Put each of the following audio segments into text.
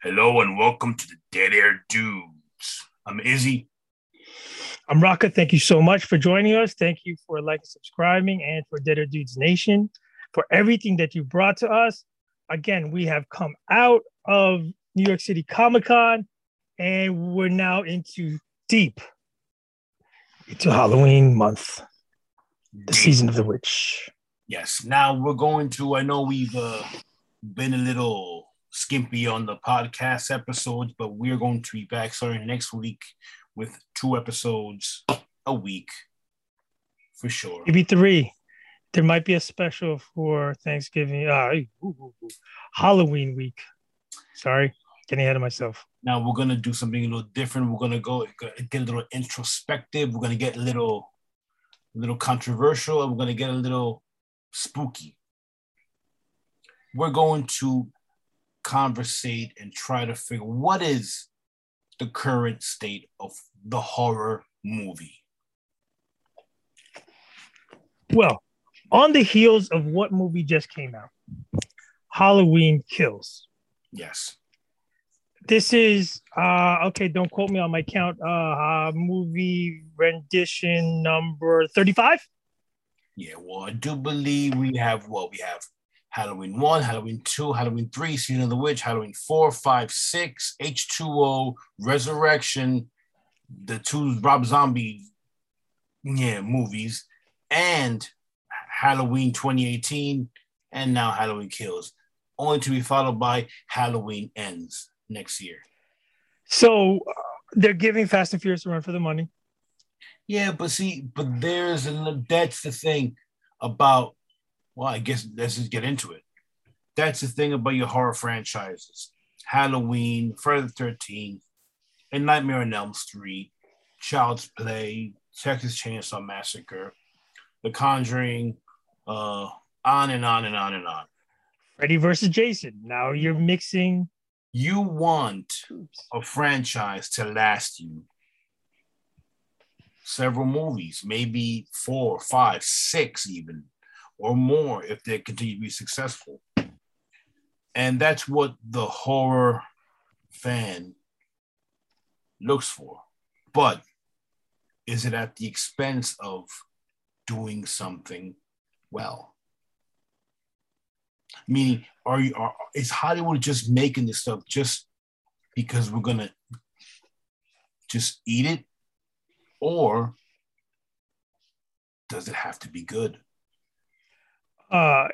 Hello and welcome to the Dead Air Dudes. I'm Izzy. I'm Rocka. Thank you so much for joining us. Thank you for liking, subscribing, and for Dead Air Dudes Nation for everything that you brought to us. Again, we have come out of New York City Comic Con and we're now into deep into Halloween month, the season of the witch. Yes. Now we're going to, I know we've uh, been a little skimpy on the podcast episodes, but we're going to be back starting next week with two episodes a week for sure. Maybe three. There might be a special for Thanksgiving, uh, Halloween week. Sorry, getting ahead of myself. Now we're gonna do something a little different. We're gonna go get a little introspective. We're gonna get a little, a little controversial, and we're gonna get a little spooky. We're going to conversate and try to figure what is the current state of the horror movie. Well, on the heels of what movie just came out? Halloween Kills. Yes. This is uh okay, don't quote me on my count. Uh, uh movie rendition number 35. Yeah, well, I do believe we have what we have Halloween 1, Halloween 2, Halloween 3, Season of the Witch, Halloween 4, 5, 6, H2O, Resurrection, the two Rob Zombie yeah, movies, and Halloween 2018, and now Halloween Kills, only to be followed by Halloween Ends next year. So uh, they're giving Fast and Furious a run for the money. Yeah, but see, but there's and that's the thing about. Well, I guess let's just get into it. That's the thing about your horror franchises: Halloween, Friday the Thirteenth, and Nightmare on Elm Street, Child's Play, Texas Chainsaw Massacre, The Conjuring, uh, on and on and on and on. Freddy versus Jason. Now you're mixing. You want a franchise to last you several movies, maybe four, five, six, even, or more if they continue to be successful. And that's what the horror fan looks for. But is it at the expense of doing something well? Meaning, are you are is Hollywood just making this stuff just because we're gonna just eat it or does it have to be good? Uh,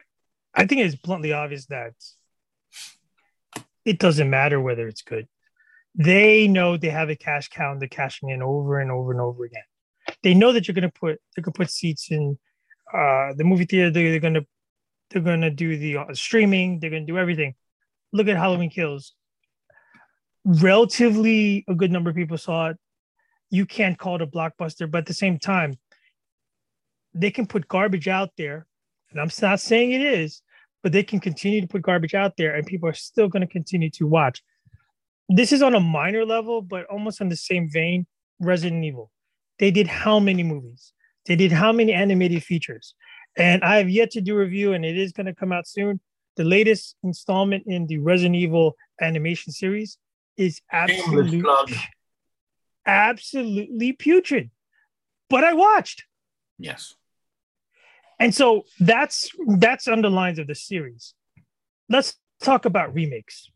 I think it's bluntly obvious that it doesn't matter whether it's good. They know they have a cash cow and they're cashing in over and over and over again. They know that you're gonna put they're going to put seats in uh, the movie theater. They're, they're gonna they're gonna do the uh, streaming. They're gonna do everything. Look at Halloween Kills. Relatively a good number of people saw it you can't call it a blockbuster, but at the same time, they can put garbage out there. And I'm not saying it is, but they can continue to put garbage out there and people are still going to continue to watch. This is on a minor level, but almost on the same vein. Resident Evil. They did how many movies? They did how many animated features? And I have yet to do a review, and it is going to come out soon. The latest installment in the Resident Evil animation series is absolutely absolutely putrid. But I watched. Yes. And so that's that's on the lines of the series. Let's talk about remakes.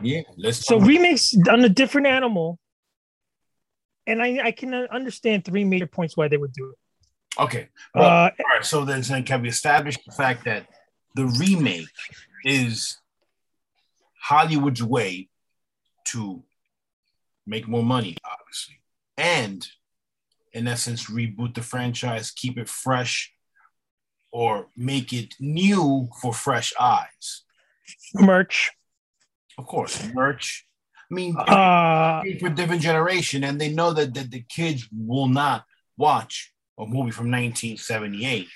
Yeah, let's so remakes on a different animal. And I, I can understand three major points why they would do it. Okay. Well, uh, all right. So then, then can we establish the fact that the remake is Hollywood's way to make more money, obviously, and in essence, reboot the franchise, keep it fresh, or make it new for fresh eyes. Merch. Of course, merch. I mean, uh, for different generation, and they know that, that the kids will not watch a movie from 1978.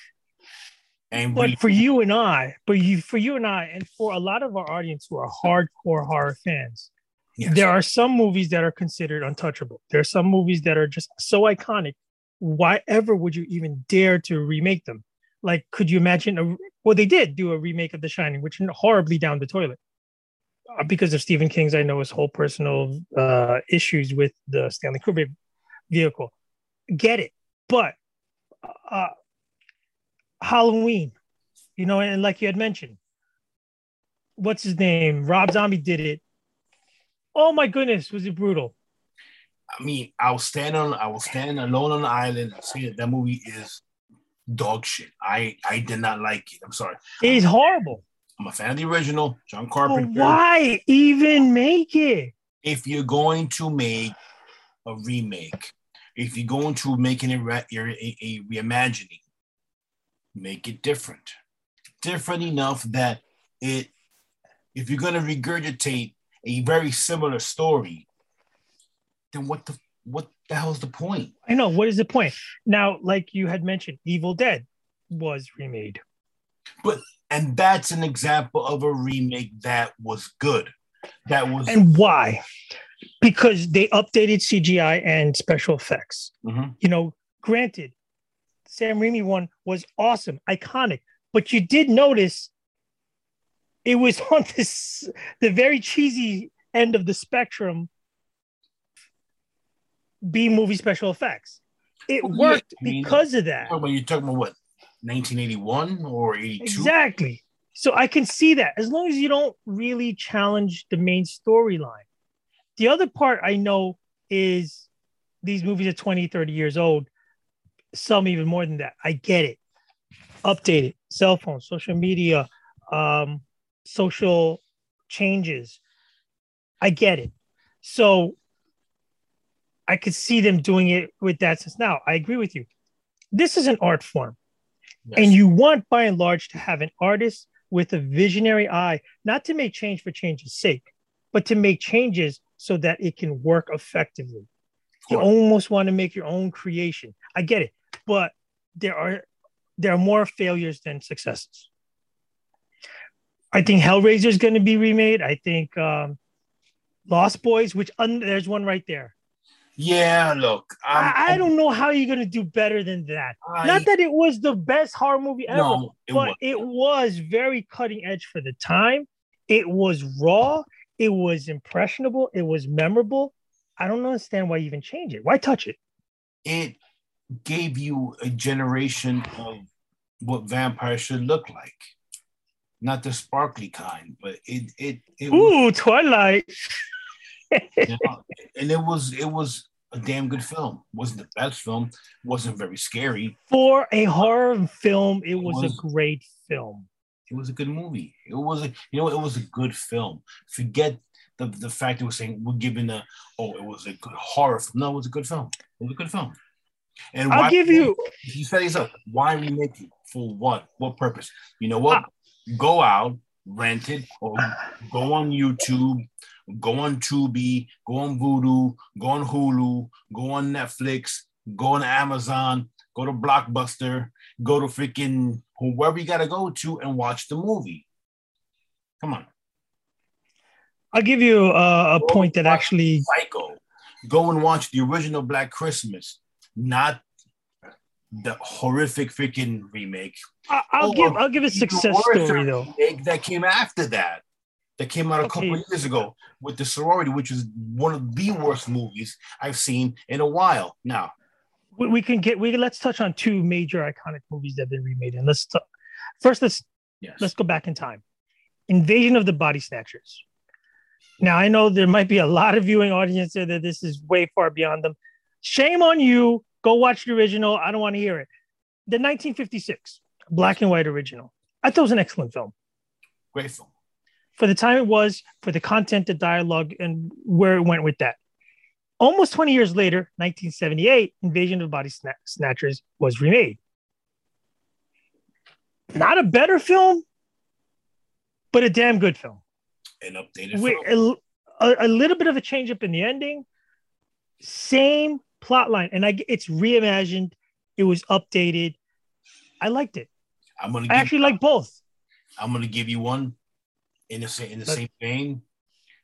And but we, for you and I, but you for you and I, and for a lot of our audience who are hardcore horror fans, Yes. There are some movies that are considered untouchable. There are some movies that are just so iconic. Why ever would you even dare to remake them? Like, could you imagine a well, they did do a remake of The Shining, which horribly down the toilet. because of Stephen King's, I know his whole personal uh, issues with the Stanley Kubrick vehicle. Get it, but uh, Halloween, you know, and like you had mentioned, what's his name? Rob Zombie did it. Oh my goodness, was it brutal? I mean, I was standing on, I was standing alone on the island and saying that, that movie is dog shit. I I did not like it. I'm sorry. It's horrible. I'm a fan of the original, John But Carpenter. why even make it? If you're going to make a remake, if you're going to make an re- a, a reimagining, make it different, different enough that it. If you're going to regurgitate a very similar story, then what the what the hell's the point? I know. What is the point? Now, like you had mentioned, Evil Dead was remade. But and that's an example of a remake that was good. That was And why? Because they updated CGI and special effects. Mhm. You know, granted, Sam Raimi one was awesome, iconic, but you did notice it was on this the very cheesy end of the spectrum B movie special effects. It Well, worked I mean, because of that. Oh, but you're talking about what, 1981 or 82? Exactly. So I can see that as long as you don't really challenge the main storyline. The other part I know is these movies are 20, 30 years old, some even more than that. I get it. Updated cell phones, social media, um, social changes. I get it. So I could see them doing it with that since now. I agree with you. This is an art form. Yes. And you want, by and large, to have an artist with a visionary eye, not to make change for change's sake, but to make changes so that it can work effectively. You almost want to make your own creation. I get it, but there are there are more failures than successes. I think Hellraiser is going to be remade. I think um, Lost Boys, which un- there's one right there. yeah, look, I'm, I, I don't know how you're going to do better than that. I, Not that it was the best horror movie ever, no, it but was. it was very cutting edge for the time. It was raw. It was impressionable. It was memorable. I don't understand why you even change it. Why touch it? It gave you a generation of what vampires should look like. Not the sparkly kind, but it it it was, Ooh, Twilight. you know, and it was it was a damn good film. wasn't the best film. wasn't very scary. For a horror film, it was, was. a great film. It was a good movie. It was a you know it was a good film. Forget the the fact that we're saying we're giving a oh it was a good horror film. No, it was a good film. It was a good film. And I'll why- give you you said yourself, why remake it? For what? What purpose? You know what? Go out, rent it, or go on YouTube, go on Tubi, go on Vudu, go on Hulu, go on Netflix, go on Amazon, go to Blockbuster, go to freaking whoever you gotta go to and watch the movie. Come on, I'll give you uh, a point that actually Psycho. Go and watch the original Black Christmas, not the horrific freaking remake. I- I'll Oh, give I'll give a success story though. That came after that. That came out a couple of years ago with the sorority, which is one of the worst movies I've seen in a while. Now, We, we can get we let's touch on two major iconic movies that have been remade. And let's t- first let's yes, let's go back in time. Invasion of the Body Snatchers. Now I know there might be a lot of viewing audience there that this is way far beyond them. Shame on you. Go watch the original. I don't want to hear it. The 1956 black and white original. I thought it was an excellent film great film. for the time it was, for the content, the dialogue, and where it went with that. Almost 20 years later, 1978, Invasion of the Body Sna- Snatchers was remade. Not a better film, but a damn good film. An updated With film. a, a, a little bit of a change up in the ending, same plot line, and I it's reimagined. It was updated. I liked it. I'm gonna I actually like both. I'm gonna give you one in the same in the same vein.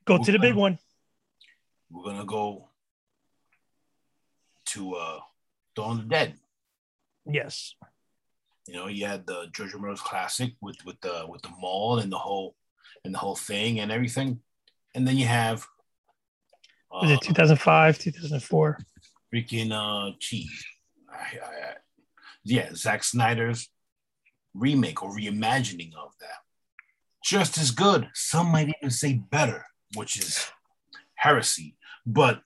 Go to the big one. We're gonna go to uh Dawn of the Dead. Yes. You know, you had the George Romero's classic with with the with the mall and the whole and the whole thing and everything. and then you have Was it 2005, 2004? Freaking uh cheese. I, I, I, yeah, Zack Snyder's remake or reimagining of that. Just as good. Some might even say better, which is heresy. But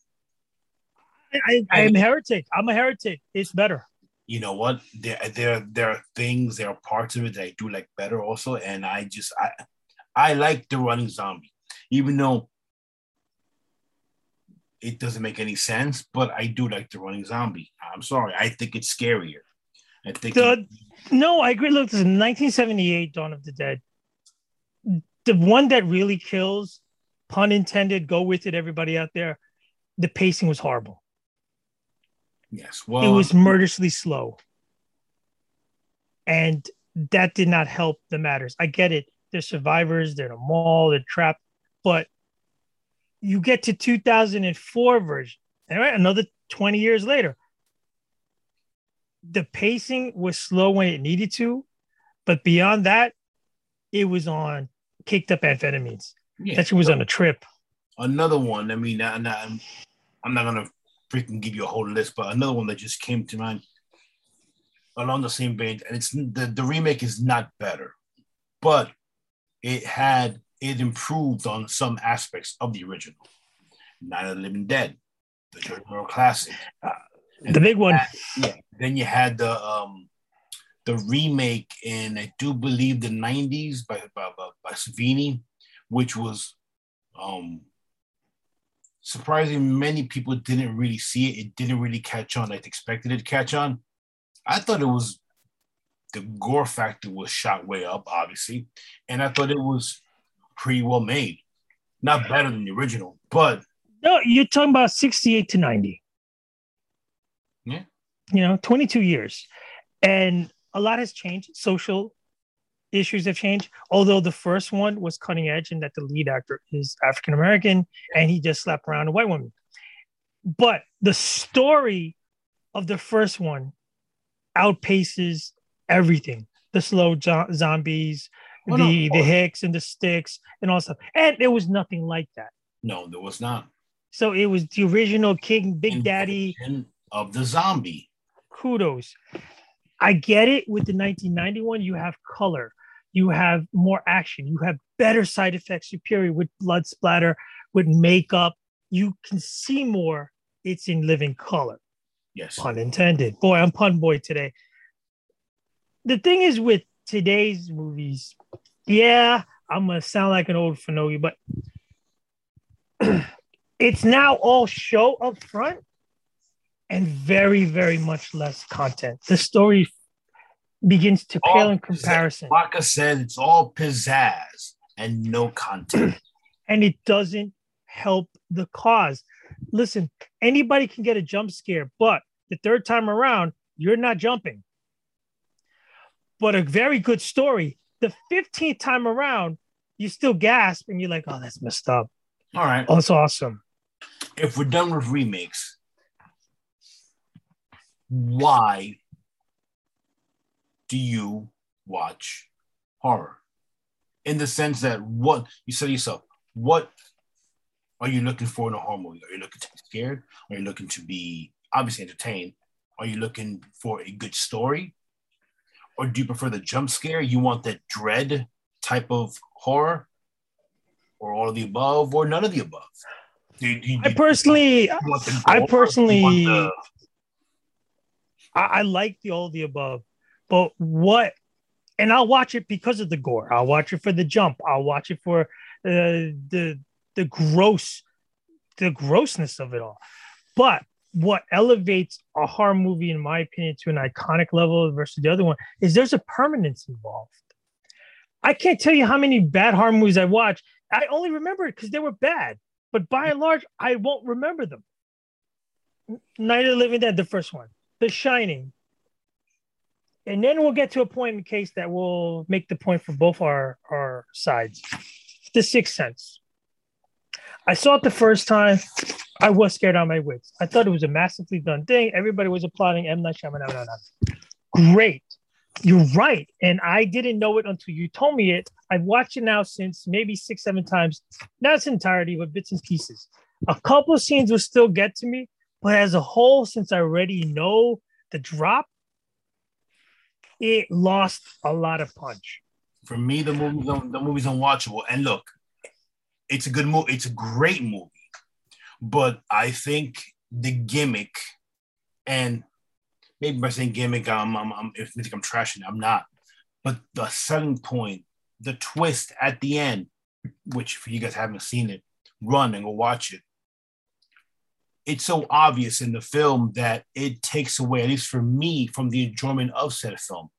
I, I am heretic. I'm a heretic. It's better. you know what? There, there, there are things, there are parts of it that I do like better also. And I just I I like the running zombie, even though it doesn't make any sense, but I do like the running zombie. I'm sorry. I think it's scarier. I think The, it- no, I agree. Look, this is 1978 Dawn of the Dead. The one that really kills, pun intended, go with it, everybody out there. The pacing was horrible. yes. Well, it was murderously slow. And that did not help the matters. I get it. They're survivors, they're in a mall, they're trapped. But you get to 2004 version, all right, another 20 years later. The pacing was slow when it needed to, but beyond that, it was on caked up amphetamines. yeah. That shit was on a trip. another one. I mean, I, I'm, I'm not gonna freaking give you a whole list, but another one that just came to mind along the same vein, and it's the, the remake is not better, but it had it improved on some aspects of the original. Night of the Living Dead, the George Romero classic. The big one. Yeah. Then you had the um the remake in I do believe the 90s by by, by, by Savini, which was um surprising many people didn't really see it. It didn't really catch on like they expected it to catch on. I thought it was the gore factor was shot way up, obviously, and I thought it was pretty well made. Not better than the original, but No, you're talking about 68 to 90. Yeah. You know, 22 years. And a lot has changed. Social issues have changed. Although the first one was cutting edge in that the lead actor is African American and he just slapped around a white woman. But the story of the first one outpaces everything. The slow zo- zombies, Oh, no, the the hicks and the sticks and all stuff. And there was nothing like that. no, there was not. So it was the original King Big Daddy. Of the zombie. Kudos. I get it with the 1991. You have color, you have more action, you have better side effects, superior with blood splatter, with makeup. You can see more. It's in living color. Yes. Pun intended. Boy, I'm pun boy today. The thing is with today's movies, yeah, I'm gonna sound like an old Fanogi, but it's now all show up front and very, very much less content. The story begins to pale in comparison, Like I said, it's all pizzazz and no content. and it doesn't help the cause. Listen, anybody can get a jump scare, but the third time around, you're not jumping. But a very good story, the 15th time around, you still gasp and you're like, oh, that's messed up. all right. Oh, it's awesome. If we're done with remakes, why do you watch horror? In the sense that what you said to yourself, what are you looking for in a horror movie? Are you looking to be scared? Are you looking to be obviously entertained? Are you looking for a good story? Or do you prefer the jump scare? You want that dread type of horror? Or all of the above, or none of the above? Do you, do you- I personally, you want the I personally- the- I, I like the all of the above, but what? And I'll watch it because of the gore. I'll watch it for the jump. I'll watch it for uh, the the gross, the grossness of it all. But what elevates a horror movie, in my opinion, to an iconic level versus the other one is there's a permanence involved. I can't tell you how many bad horror movies I watched. I only remember it because they were bad, but by and large, I won't remember them. Night of the Living Dead, the first one. The Shining. And then we'll get to a point in case that will make the point for both our, our sides. The Sixth Sense. I saw it the first time. I was scared on my wits. I thought it was a massively done thing. Everybody was applauding M. Night Shyamalan. Great. you're right. And I didn't know it until you told me it. I've watched it now since maybe six, seven times, not its entirety, but bits and pieces. A couple of scenes will still get to me, but as a whole, since I already know the drop, it lost a lot of punch. For me, the movie's the movie's unwatchable. And look, it's a good movie. It's a great movie, but I think the gimmick and maybe by saying gimmick, I'm, I'm, I'm if you think I'm trashing, it, I'm not. But the selling point, the twist at the end, which if you guys haven't seen it, run and go watch it. It's so obvious in the film that it takes away, at least for me, from the enjoyment of said film.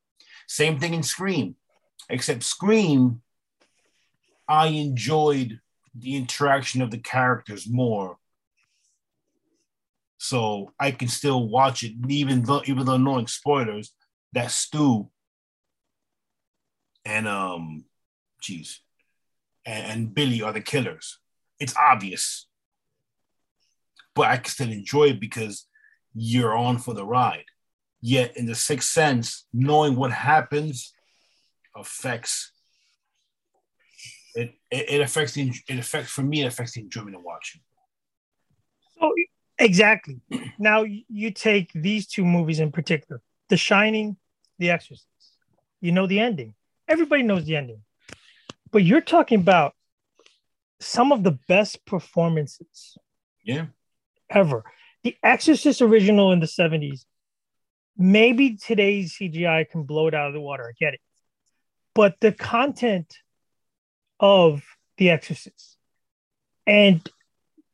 Same thing in Scream, except Scream, I enjoyed the interaction of the characters more so I can still watch it, even though even though knowing spoilers, that Stu and um, jeez and, and Billy are the killers. It's obvious, but I can still enjoy it because you're on for the ride. Yet in the sixth sense, knowing what happens affects it, it, it affects the it affects for me it affects the enjoyment of watching. So Exactly. Now you take these two movies in particular, The Shining, The Exorcist. You know the ending. Everybody knows the ending. But you're talking about some of the best performances. Yeah. Ever. The Exorcist original in the 70s. Maybe today's CGI can blow it out of the water. I get it. But the content of The Exorcist and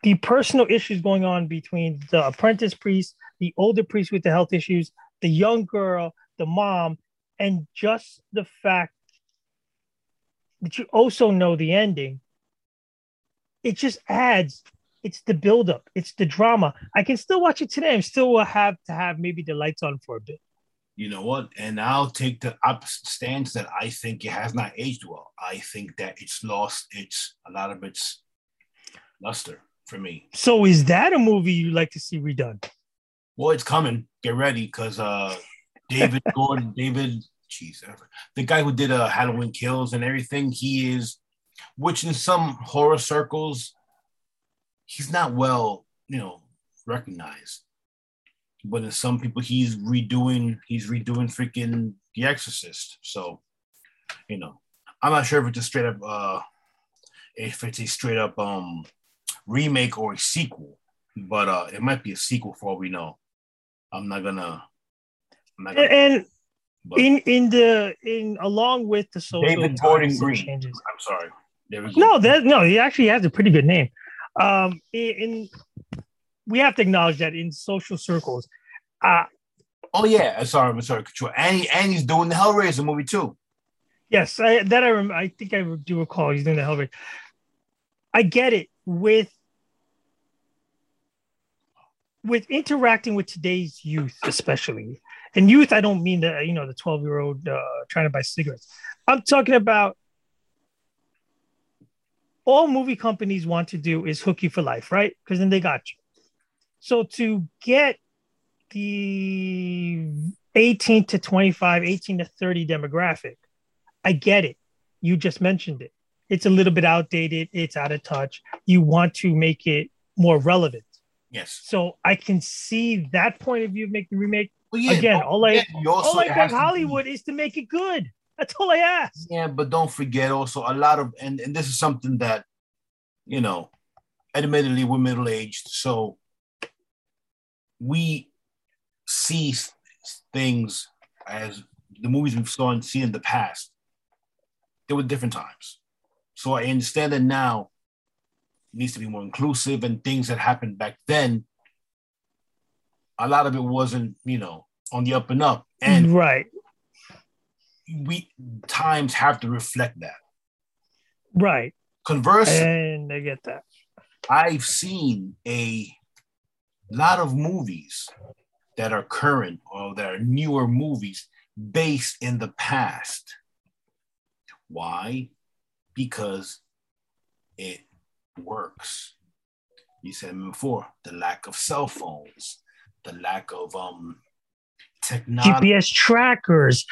the personal issues going on between the apprentice priest, the older priest with the health issues, the young girl, the mom, and just the fact that you also know the ending, it just adds. It's the buildup. It's the drama. I can still watch it today. I'm still will have to have maybe the lights on for a bit. You know what? And I'll take the up stance that I think it has not aged well. I think that it's lost its a lot of its luster for me. So is that a movie you like to see redone? Well, it's coming. Get ready, because uh, David Gordon, David, jeez, the guy who did uh, Halloween Kills and everything, he is, which in some horror circles, he's not well, you know, recognized. But in some people, he's redoing, he's redoing freaking The Exorcist. So, you know, I'm not sure if it's a straight up, uh, if it's a straight up um remake or a sequel, but uh, it might be a sequel for all we know. I'm not gonna. I'm not gonna and but in in the in along with the social David Gordon Green. Changes. I'm sorry. No, that no, he actually has a pretty good name. Um, in, in we have to acknowledge that in social circles. Uh, oh yeah, sorry, I'm sorry, control. And and he's doing the Hellraiser movie too. Yes, I, that I rem- I think I do recall he's doing the Hellraiser. I get it with with interacting with today's youth, especially, and youth, I don't mean the you know the twelve year old uh, trying to buy cigarettes. I'm talking about all movie companies want to do is hook you for life, right? Because then they got you. So to get the 18 to 25, 18 to 30 demographic, I get it. You just mentioned it. It's a little bit outdated, it's out of touch. You want to make it more relevant. Yes. So I can see that point of view of making the remake. Well, yeah, Again, all I all I beg Hollywood is to make it good. That's all I ask. Yeah, but don't forget also a lot of and, and this is something that, you know, admittedly we're middle aged, so we see things as the movies we've saw and seen in the past. There were different times. So I understand that now needs to be more inclusive and things that happened back then a lot of it wasn't you know on the up and up and right we times have to reflect that right conversely and i get that i've seen a lot of movies that are current or that are newer movies based in the past. Why? Because it works. You said before the lack of cell phones, the lack of um technology, GPS trackers,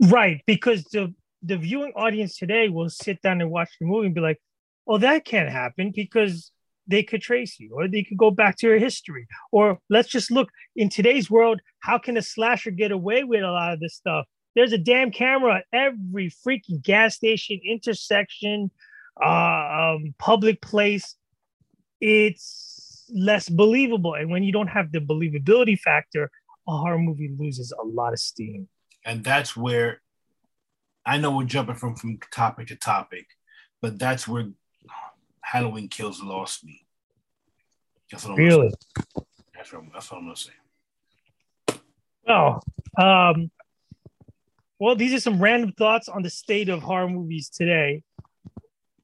Right, because the the viewing audience today will sit down and watch the movie and be like, "Oh, that can't happen," because they could trace you, or they could go back to your history, or let's just look in today's world. How can a slasher get away with a lot of this stuff? There's a damn camera at every freaking gas station, intersection, uh, um, public place. It's less believable, and when you don't have the believability factor, a horror movie loses a lot of steam. And that's where I know we're jumping from from topic to topic, but that's where Halloween Kills lost me. That's what I'm really. That's what, I'm, that's what I'm gonna say. Oh, um, well, these are some random thoughts on the state of horror movies today.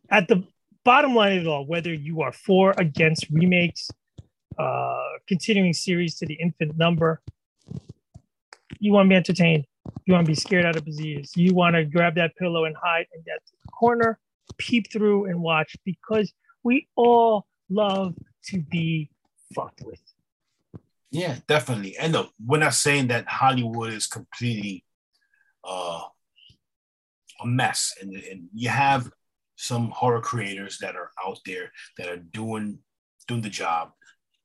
At the bottom line of it all, whether you are for against remakes, uh, continuing series to the infinite number, you want to be entertained. You want to be scared out of disease. You want to grab that pillow and hide in that corner, peep through and watch because we all love to be fucked with. Yeah, definitely. And look, we're not saying that Hollywood is completely uh, a mess, and, and you have some horror creators that are out there that are doing doing the job.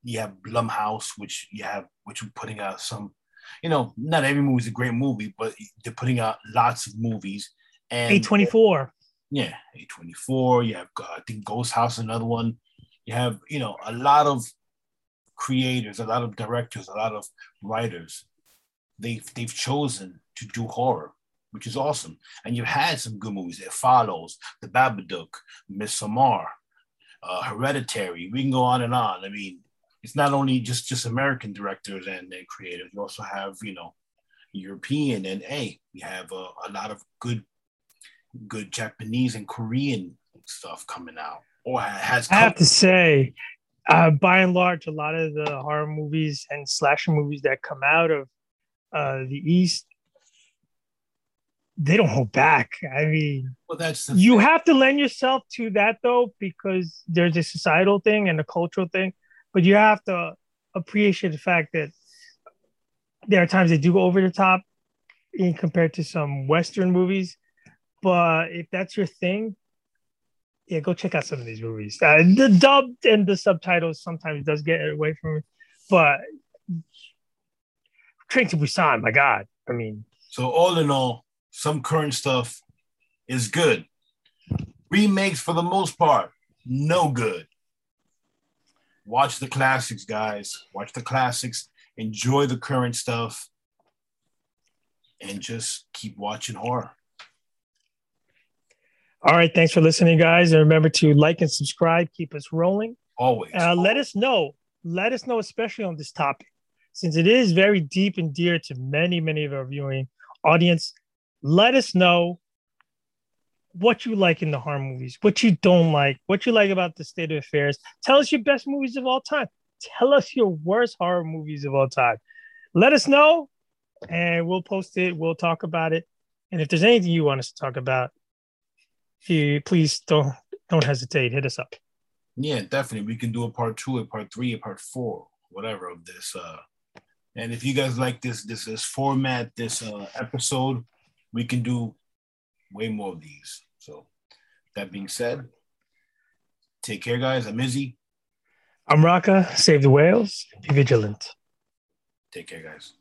You have Blumhouse, which you have which are putting out some you know, not every movie is a great movie, but they're putting out lots of movies. And A24. Yeah, A24. You have, uh, I think, Ghost House, another one. You have, you know, a lot of creators, a lot of directors, a lot of writers. They've, they've chosen to do horror, which is awesome. And you've had some good movies. It follows The Babadook, Midsommar, uh, Hereditary. We can go on and on. I mean, it's not only just just American directors and, and creators. You also have you know European and hey, we have a, a lot of good good Japanese and Korean stuff coming out or has. I have to say, uh, by and large, a lot of the horror movies and slasher movies that come out of uh, the East, they don't hold back. I mean, well, that's you thing. have to lend yourself to that though, because there's a societal thing and a cultural thing but you have to appreciate the fact that there are times they do go over the top in compared to some Western movies. But if that's your thing, yeah, go check out some of these movies. Uh, the dubbed and the subtitles sometimes does get away from it, but Train to Busan, my God, I mean. So all in all, some current stuff is good. Remakes, for the most part, no good watch the classics, guys. Watch the classics. Enjoy the current stuff, and just keep watching horror. All right. Thanks for listening, guys. And remember to like and subscribe. Keep us rolling. Always. Uh, let us know. Let us know, especially on this topic, since it is very deep and dear to many, many of our viewing audience. Let us know what you like in the horror movies, what you don't like, what you like about the state of affairs. Tell us your best movies of all time. Tell us your worst horror movies of all time. Let us know, and we'll post it. We'll talk about it. And if there's anything you want us to talk about, you please don't don't hesitate. Hit us up. Yeah, definitely. We can do a part two, a part three, a part four, whatever of this. Uh, and if you guys like this this this format, this uh, episode, we can do way more of these. So that being said, take care, guys. I'm Izzy. I'm Rocka. Save the whales. Be vigilant. Take care, guys.